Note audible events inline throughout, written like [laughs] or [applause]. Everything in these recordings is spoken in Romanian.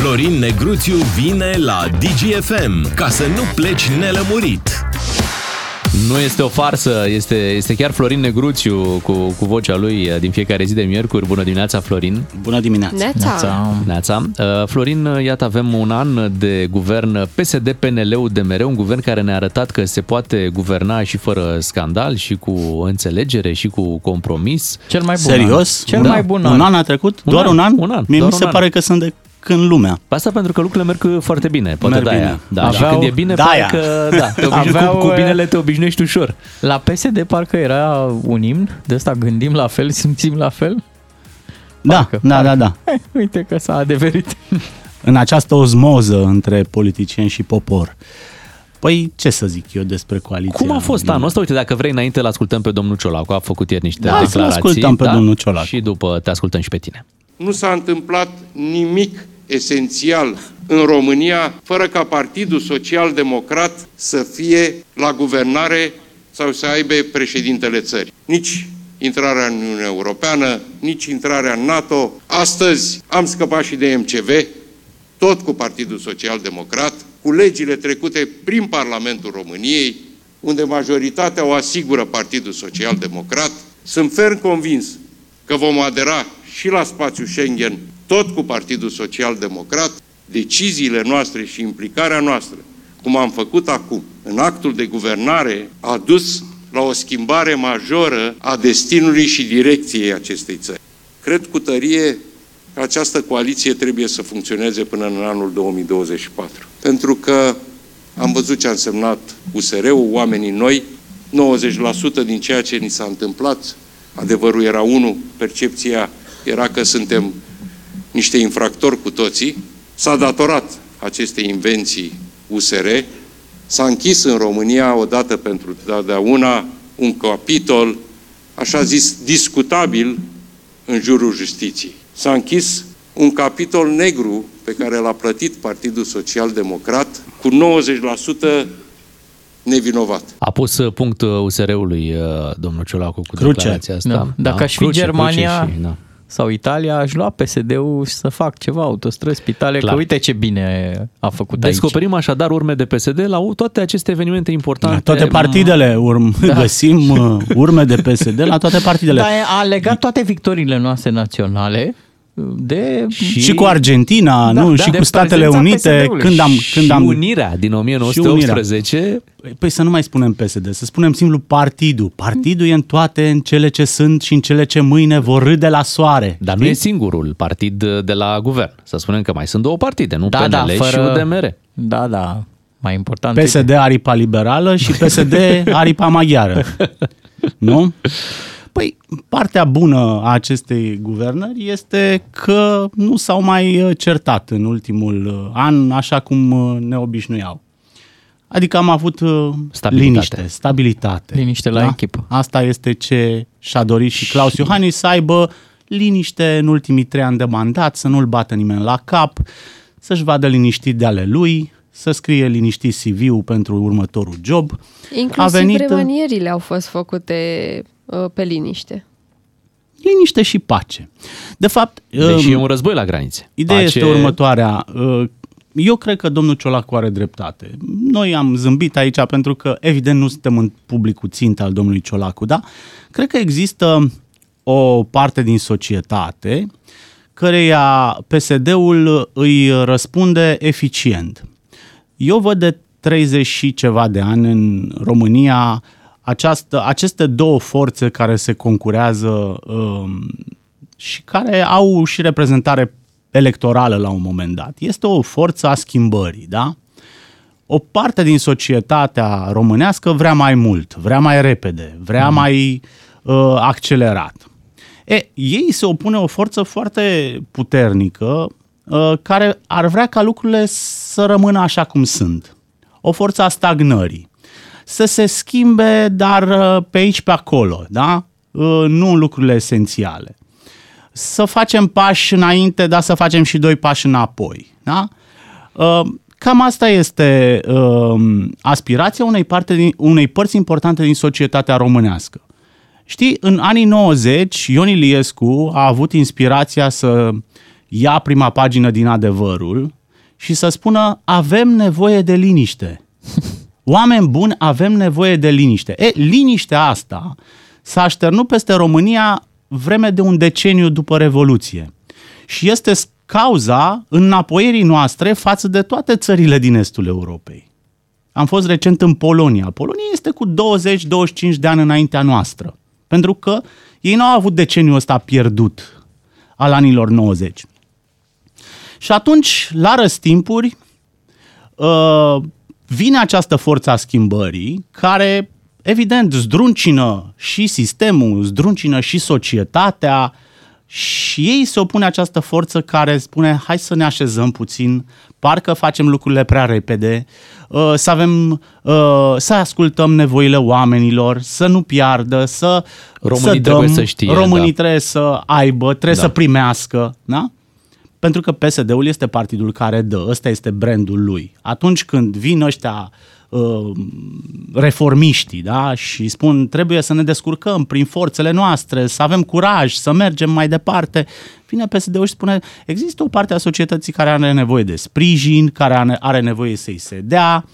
Florin Negruțiu vine la DGFM ca să nu pleci nelămurit. Nu este o farsă, este, este chiar Florin Negruțiu cu, cu vocea lui din fiecare zi de miercuri. Bună dimineața, Florin! Bună dimineața! Neața. Neața. Uh, Florin, iată, avem un an de guvern PSD-PNL-ul de mereu, un guvern care ne-a arătat că se poate guverna și fără scandal, și cu înțelegere, și cu compromis. Cel mai bun Serios? An. Cel Da. mai bun Un an a trecut? Un doar an, un an? un an, Mie doar mi un se an. pare că sunt de când lumea. Asta pentru că lucrurile merg foarte bine, poate Merg de aia. bine. Da, și Aveau- când e bine, de-aia. parcă da, te [laughs] obișnui, Aveau, cu, cu uh, binele te obișnuiești ușor. La PSD parcă era un imn, de ăsta gândim la fel, [laughs] simțim la fel. Da, Parcă, da, da, parcă. da. [laughs] Eh, uite că s-a adeverit. În această ozmoză între politicieni și popor. Păi, ce să zic eu despre coaliția? Cum a fost anul ăsta? Uite, dacă vrei, înainte îl ascultăm pe domnul Ciolacu, a făcut ieri niște Da, să-l declarații. ascultăm pe domnul Ciolacu. Și după te ascultăm și pe tine. Nu s-a întâmplat nimic esențial în România fără ca Partidul Social Democrat să fie la guvernare sau să aibă președintele țării. Nici intrarea în Uniunea Europeană, nici intrarea în NATO. Astăzi am scăpat și de MCV, tot cu Partidul Social Democrat, cu legile trecute prin Parlamentul României, unde majoritatea o asigură Partidul Social Democrat. Sunt ferm convins că vom adera și la spațiul Schengen, tot cu Partidul Social Democrat, deciziile noastre și implicarea noastră, cum am făcut acum, în actul de guvernare, a dus la o schimbare majoră a destinului și direcției acestei țări. Cred cu tărie că această coaliție trebuie să funcționeze până în anul 2024. Pentru că am văzut ce a însemnat USR-ul, oamenii noi, 90% din ceea ce ni s-a întâmplat, adevărul era unul, percepția era că suntem niște infractori cu toții, s-a datorat acestei invenții USR, s-a închis în România odată pentru totdeauna un capitol, așa zis, discutabil în jurul justiției. S-a închis un capitol negru pe care l-a plătit Partidul Social Democrat cu 90% nevinovat. A pus uh, punct uh, USR-ului uh, domnul Ciolacu cu Cruce. declarația asta. Da. Dacă aș fi Cruce, Germania cruce și, da. Sau Italia, aș lua PSD-ul și să fac ceva, autostrăzi, spitale, Clar. că uite ce bine a făcut aici. Descoperim așadar urme de PSD la toate aceste evenimente importante. La toate partidele urm, [laughs] da. găsim uh, urme de PSD la toate partidele. Dar a legat toate victoriile noastre naționale de... și, și cu Argentina, Da, nu? da. și De cu Statele prezența Unite, PSD-ului. când am, când și am unirea din 1918 Păi să nu mai spunem PSD, să spunem simplu partidul. Partidul e în toate, în cele ce sunt și în cele ce mâine vor râde la soare. Dar nu Știi? e singurul partid de la guvern. Să spunem că mai sunt două partide, nu Da, PNL da, fără... și UDMR. Da, da, mai important. PSD aripa liberală și PSD aripa maghiară. [laughs] nu? Păi, partea bună a acestei guvernări este că nu s-au mai uh, certat în ultimul uh, an așa cum uh, ne obișnuiau. Adică am avut uh, Stabilitate. liniște, stabilitate. Liniște la echipă. Asta este ce și-a dorit și Claus Iohannis să aibă liniște în ultimii trei ani de mandat, să nu-l bată nimeni la cap, să-și vadă liniștit de ale lui, să scrie liniștit CV-ul pentru următorul job. Inclusiv A venit, uh, revanierile au fost făcute uh, pe liniște. Liniște și pace. De fapt, Deși um, e un război la granițe. Ideea Pace- este următoarea. Uh, Eu cred că domnul Ciolacu are dreptate. Noi am zâmbit aici pentru că, evident, nu suntem în publicul țint al domnului Ciolacu, da? Cred că există o parte din societate căreia PSD-ul îi răspunde eficient. Eu văd de 30 și ceva de ani în România această, aceste două forțe care se concurează um, și care au și reprezentare electorală la un moment dat. Este o forță a schimbării, da? O parte din societatea românească vrea mai mult, vrea mai repede, vrea mai uh, accelerat. E, ei se opune o forță foarte puternică uh, care ar vrea ca lucrurile să rămână așa cum sunt. O forță a stagnării. Să se schimbe, dar uh, pe aici, pe acolo, da? Uh, nu în lucrurile esențiale să facem pași înainte, dar să facem și doi pași înapoi. Da? Uh, Cam asta este uh, aspirația unei, parte din, unei părți importante din societatea românească. Știi, în anii 90, Ion Iliescu a avut inspirația să ia prima pagină din adevărul și să spună avem nevoie de liniște. [laughs] Oameni buni, avem nevoie de liniște. E, liniștea asta s-a așternut peste România vreme de un deceniu după Revoluție. Și este cauza înapoierii noastre față de toate țările din estul Europei. Am fost recent în Polonia. Polonia este cu 20-25 de ani înaintea noastră. Pentru că ei nu au avut deceniul ăsta pierdut al anilor 90. Și atunci, la răstimpuri, uh, vine această forță a schimbării care, evident, zdruncină și sistemul, zdruncină și societatea și ei se opune această forță care spune hai să ne așezăm puțin, parcă facem lucrurile prea repede, uh, să avem, uh, să ascultăm nevoile oamenilor, să nu piardă, să Românii să trebuie dăm, să știe, Românii da. trebuie să aibă, trebuie Da. să primească, da? Pentru că PSD-ul este partidul care dă, ăsta este brandul lui. Atunci când vin ăștia uh, reformiștii da? și spun trebuie să ne descurcăm prin forțele noastre, să avem curaj, să mergem mai departe, vine PSD-ul și spune există o parte a societății care are nevoie de sprijin, care are- are nevoie să-i se dea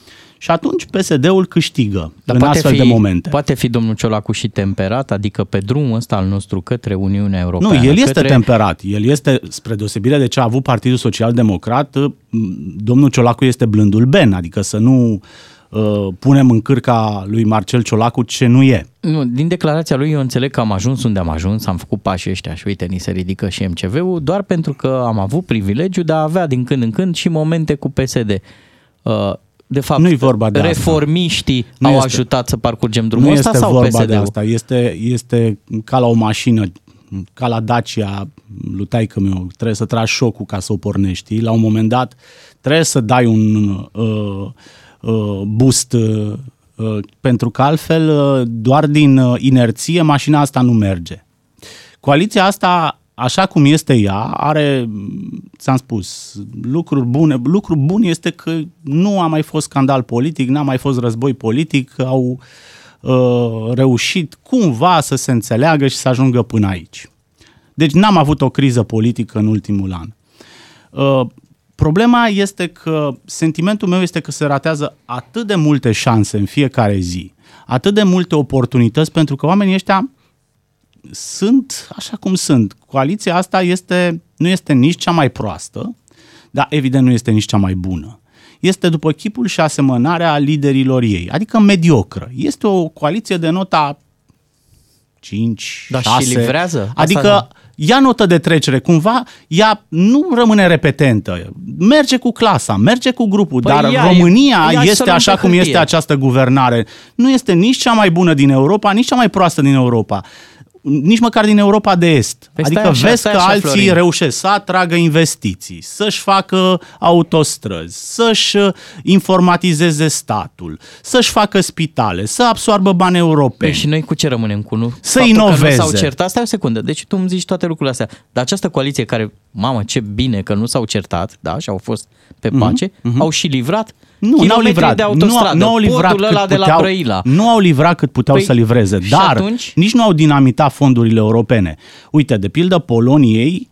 și atunci PSD-ul câștigă Dar în poate astfel fi, de momente. Poate fi domnul Ciolacu și temperat, adică pe drumul ăsta al nostru către Uniunea Nu, Europeană. el este către... temperat. El este, spre deosebire de ce a avut Partidul Social Democrat, m, domnul Ciolacu este blândul Ben, adică să nu uh, punem în cârca lui Marcel Ciolacu ce nu e. Nu, din declarația lui eu înțeleg că am ajuns unde am ajuns, am făcut pașii ăștia și uite, ni se ridică și MCV-ul, doar pentru că am avut privilegiul de a avea din când în când și momente cu PSD. Uh, De fapt, Nu-i vorba de asta. reformiștii Nu au este- ajutat să parcurgem drumul nu ăsta este sau vorba PSD-ul? de asta. Este, este ca la o mașină, ca la Dacia, lui taică meu, trebuie să tragi șocul ca să o pornești. știi? La un moment dat trebuie să dai un uh, uh, boost uh, uh, pentru că altfel uh, doar din uh, inerție mașina asta nu merge. Coaliția asta, așa cum este ea, are, ți-am spus, lucruri bune. Lucru bun este că nu a mai fost scandal politic, n-a mai fost război politic, au uh, reușit cumva să se înțeleagă și să ajungă până aici. Deci n-am avut o criză politică în ultimul an. Uh, problema este că sentimentul meu este că se ratează atât de multe șanse în fiecare zi, atât de multe oportunități, pentru că oamenii ăștia sunt așa cum sunt. Coaliția asta este, nu este nici cea mai proastă, dar evident nu este nici cea mai bună. Este după chipul și asemănarea liderilor ei, adică mediocră. Este o coaliție de nota 5, Dar și 6. livrează? Asta- Adică ia notă de trecere, cumva ea nu rămâne repetentă, merge cu clasa, merge cu grupul, Păi dar ia- România ia și să este luăm așa pe cum hârtie. este această guvernare. Nu este nici cea mai bună din Europa, nici cea mai proastă din Europa. Nici măcar din Europa de Est. Păi stai adică așa, vezi stai că așa, alții Florin. reușesc să atragă investiții, să-și facă autostrăzi, să-și uh, informatizeze statul, să-și facă spitale, să absoarbă bani europeni. Păi și noi cu ce rămânem cu nu? Să Faptul Că inoveze. nu s-au certat, stai o secundă, deci tu îmi zici toate lucrurile astea, dar această coaliție care, mamă, ce bine că nu s-au certat, da, și au fost pe pace, au și livrat Mhm, Nu, n-au kilometri livrat. de Nu, autostradă, au- nu au livrat podul ăla cât de la puteau, Brăila. Nu au livrat cât puteau Păi, să livreze, și dar atunci? nici nu au dinamitat fondurile europene. Uite, de pildă Poloniei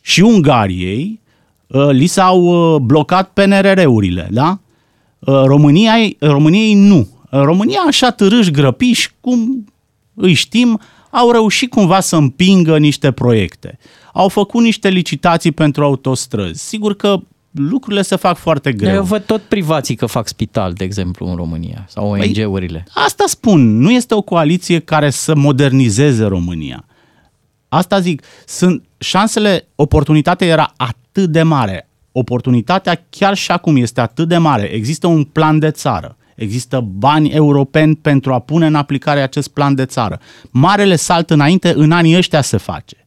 și Ungariei uh, li s-au uh, blocat PNRR-urile, da? Uh, României, României nu. Uh, România așa târâși grăpiși, cum îi știm, au reușit cumva să împingă niște proiecte. Au făcut niște licitații pentru autostrăzi. Sigur că lucrurile se fac foarte greu. Eu văd tot privații că fac spital, de exemplu, în România, sau Păi, ONG-urile. Asta spun, nu este o coaliție care să modernizeze România. Asta zic, sunt șansele, oportunitatea era atât de mare. Oportunitatea chiar și acum este atât de mare. Există un plan de țară. Există bani europeni pentru a pune în aplicare acest plan de țară. Marele salt înainte, în anii ăștia se face.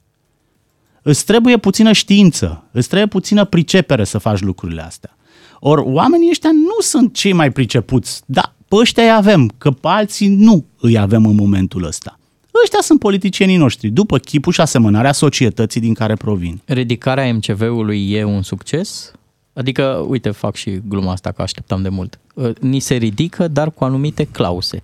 Îți trebuie puțină știință, îți trebuie puțină pricepere să faci lucrurile astea. Ori oamenii ăștia nu sunt cei mai pricepuți, dar pe ăștia îi avem, că pe alții nu îi avem în momentul ăsta. Ăștia sunt politicienii noștri, după chipul și asemănarea societății din care provin. Ridicarea MCV-ului e un succes? Adică, uite, fac și gluma asta că așteptam de mult. Uh, Ni se ridică, dar cu anumite clause.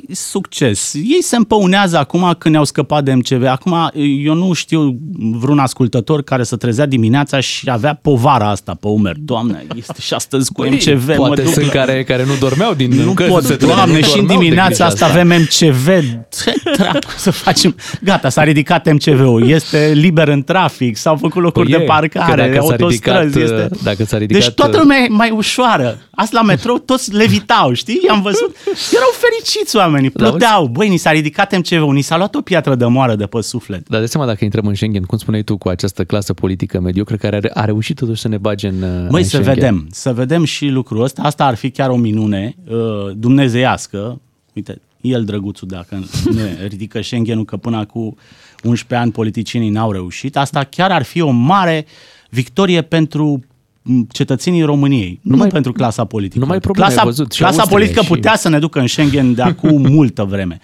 Păi, succes. Ei se împăunează acum când ne-au scăpat de MCV. Acum, eu nu știu vreun ascultător care să trezea dimineața și avea povara asta pe umeri. Doamne, este și astăzi cu MCV. Păi, Poate mă duc sunt la... care, care nu dormeau din Nu că pot, se doamne, nu și în dormeau de dimineața grijă asta avem MCV. Ce dracu să facem? Gata, s-a ridicat MCV-ul. Este liber în trafic, s-au făcut locuri Păi de e, că parcare, dacă s-a autostrăzi. ridicat, este... dacă s-a ridicat- Deci toată lumea e mai ușoară. Asta la metrou toți levitau, știi? I-am văzut. Erau fericiți oamenii, Da, auzi? pluteau. Băi, ni s-a ridicat MCV-ul, ni s-a luat o piatră de moară de pe suflet. Dar de seama dacă intrăm în Schengen, cum spuneai tu, cu această clasă politică mediocră care a, a reușit totuși să ne bage în Măi, în să Schengen. vedem, să vedem și lucrul ăsta. Asta ar fi chiar o minune uh, dumnezeiască. Uite, el drăguțul dacă ne [laughs] ridică Schengenul, că până acum 11 ani politicienii n-au reușit. Asta chiar ar fi o mare victorie pentru m, cetățenii României, nu, mai- pentru clasa politică. nu mai probleme, clasa, ai văzut, și clasa Austria politică și- putea să ne ducă în Schengen de acum [laughs] multă vreme.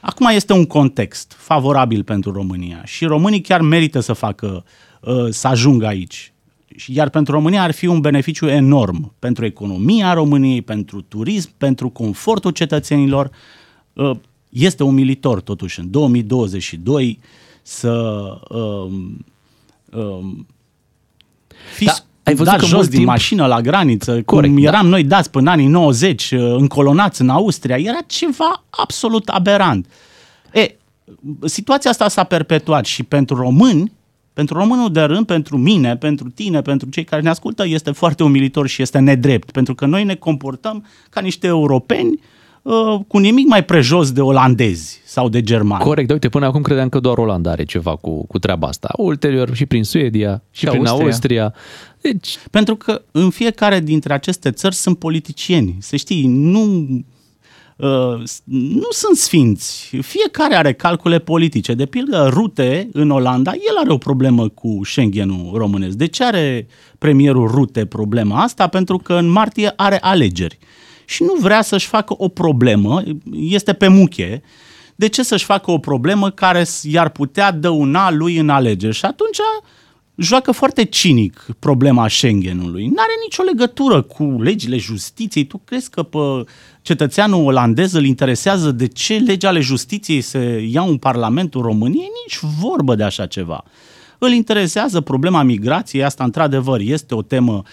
Acum este un context favorabil pentru România și românii chiar merită să facă, uh, să ajungă aici. Și Iar pentru România ar fi un beneficiu enorm pentru economia României, pentru turism, pentru confortul cetățenilor. Uh, Este umilitor totuși în 2022 să um, um, fiți Da, ai văzut dat că jos mult din timp- mașină la graniță, Corect, cum da. eram noi dați până anii 90, uh, încolonați în Austria, era ceva absolut aberant. E, situația asta s-a perpetuat și pentru români, pentru românul de rând, pentru mine, pentru tine, pentru cei care ne ascultă, este foarte umilitor și este nedrept, pentru că noi ne comportăm ca niște europeni uh, cu nimic mai prejos de olandezi sau de germani. Corect, dar uite, până acum credeam că doar Olanda are ceva cu, cu treaba asta. Ulterior și prin Suedia și, Și prin Austria. Austria. Austria. Deci, Pentru că în fiecare dintre aceste țări sunt politicieni. Să știi, nu, uh, nu sunt sfinți. Fiecare are calcule politice. De pildă, Rute în Olanda, el are o problemă cu Schengenul românesc. De ce are premierul Rute problema asta? Pentru că în martie are alegeri. Și nu vrea să-și facă o problemă, este pe muche, de ce să-și facă o problemă care s- i-ar putea dăuna lui în alegeri? Și atunci joacă foarte cinic problema Schengenului. N-are nicio legătură cu legile justiției. Tu crezi că pe cetățeanul olandez îl interesează de ce legi ale justiției se iau în Parlamentul României? Nici vorbă de așa ceva. Îl interesează problema migrației, asta într-adevăr este o temă uh, uh,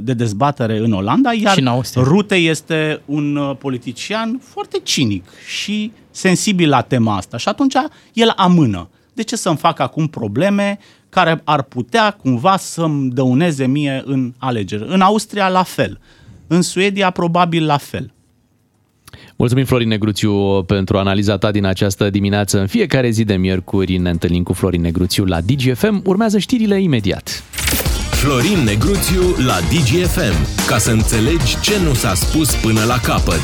de dezbatere în Olanda, iar Și în Austria. Rute este un uh, politician foarte cinic și sensibil la tema asta și atunci el amână. De ce să-mi fac acum probleme care ar putea cumva să-mi dăuneze mie în alegeri? În Austria la fel, în Suedia probabil la fel. mulțumim Florin Negruțiu pentru analiza ta din această dimineață. În fiecare zi de miercuri ne întâlnim cu Florin Negruțiu la DGFM. Urmează știrile imediat. Florin Negruțiu la DGFM. Ca să înțelegi ce nu s-a spus până la capăt.